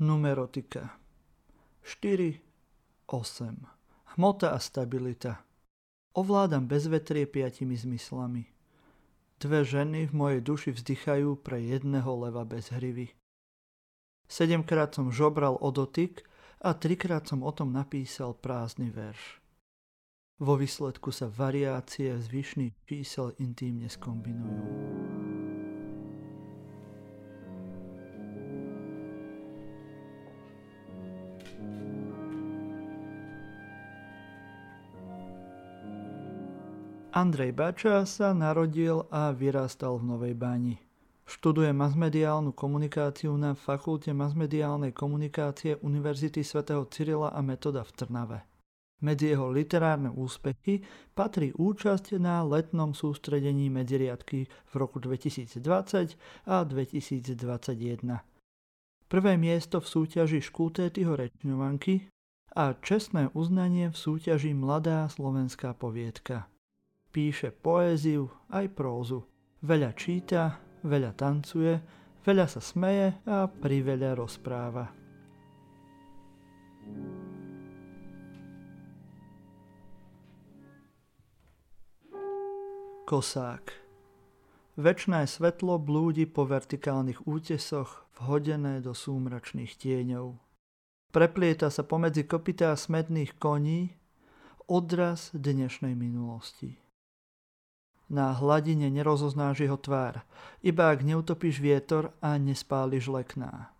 Numerotika 4, 8. Hmota a stabilita. Ovládam bezvetrie piatimi zmyslami. Dve ženy v mojej duši vzdychajú pre jedného leva bez hrivy. Sedemkrát som žobral o dotyk a trikrát som o tom napísal prázdny verš. Vo výsledku sa variácie zvyšných čísel intímne skombinujú. Andrej Bača sa narodil a vyrastal v Novej Bani. Študuje masmediálnu komunikáciu na Fakulte masmediálnej komunikácie Univerzity svätého Cyrila a Metoda v Trnave. Medzi jeho literárne úspechy patrí účasť na letnom sústredení medziriadky v roku 2020 a 2021. Prvé miesto v súťaži Škútétyho rečňovanky a čestné uznanie v súťaži Mladá slovenská poviedka. Píše poéziu aj prózu. Veľa číta, veľa tancuje, veľa sa smeje a priveľa rozpráva. Kosák Večné svetlo blúdi po vertikálnych útesoch, vhodené do súmračných tieňov. Preplieta sa pomedzi kopitá smedných koní odraz dnešnej minulosti. Na hladine nerozoznáš jeho tvár, iba ak neutopíš vietor a nespáliš lekná.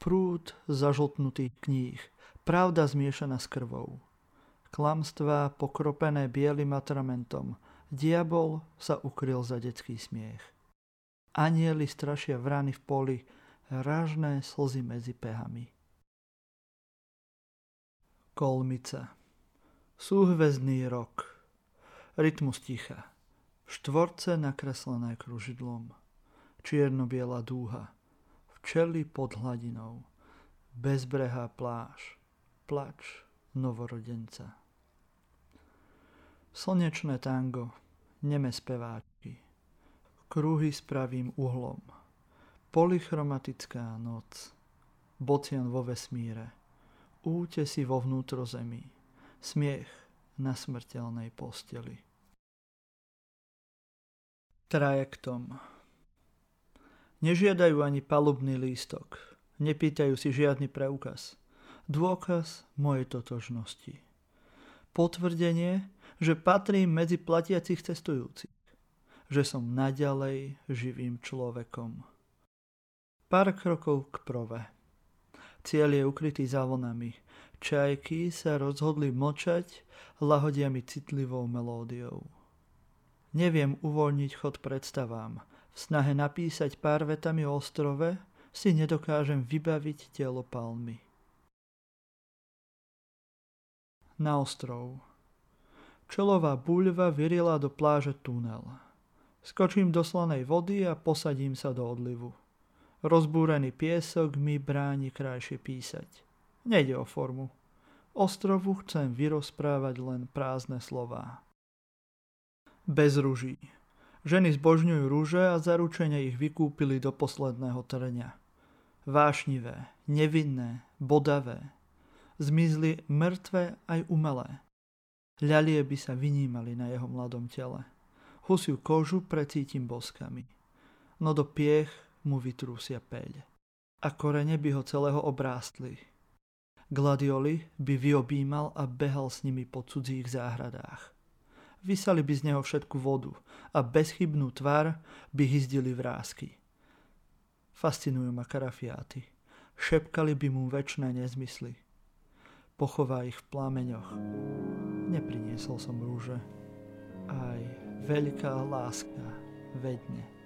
Prúd zažltnutých kníh, pravda zmiešaná s krvou. Klamstvá pokropené bielým atramentom, diabol sa ukryl za detský smiech. Anieli strašia vrany v poli, ražné slzy medzi pehami. Kolmica Súhvezdný rok Rytmus ticha Štvorce nakreslené kružidlom. Čierno-biela dúha. Včely pod hladinou. Bezbrehá pláž. Plač novorodenca. Slnečné tango. Neme speváčky. Kruhy s pravým uhlom. Polychromatická noc. Bocian vo vesmíre. Útesy vo vnútrozemí. Smiech na smrteľnej posteli trajektom. Nežiadajú ani palubný lístok. Nepýtajú si žiadny preukaz. Dôkaz mojej totožnosti. Potvrdenie, že patrím medzi platiacich cestujúcich. Že som naďalej živým človekom. Pár krokov k prove. Ciel je ukrytý za vlnami. Čajky sa rozhodli mlčať, lahodia mi citlivou melódiou. Neviem uvoľniť chod predstavám. V snahe napísať pár vetami o ostrove si nedokážem vybaviť telo palmy. Na ostrov. Čelová buľva vyrila do pláže tunel. Skočím do slanej vody a posadím sa do odlivu. Rozbúrený piesok mi bráni krajšie písať. Nejde o formu. Ostrovu chcem vyrozprávať len prázdne slová bez ruží. Ženy zbožňujú rúže a zaručene ich vykúpili do posledného trňa. Vášnivé, nevinné, bodavé. Zmizli mŕtve aj umelé. Ľalie by sa vynímali na jeho mladom tele. Husiu kožu precítim boskami. No do piech mu vytrúsia peľ. A korene by ho celého obrástli. Gladioli by vyobímal a behal s nimi po cudzích záhradách vysali by z neho všetku vodu a bezchybnú tvár by hyzdili vrázky. Fascinujú ma karafiáty. Šepkali by mu väčšné nezmysly. Pochová ich v plameňoch. Nepriniesol som rúže. Aj veľká láska vedne.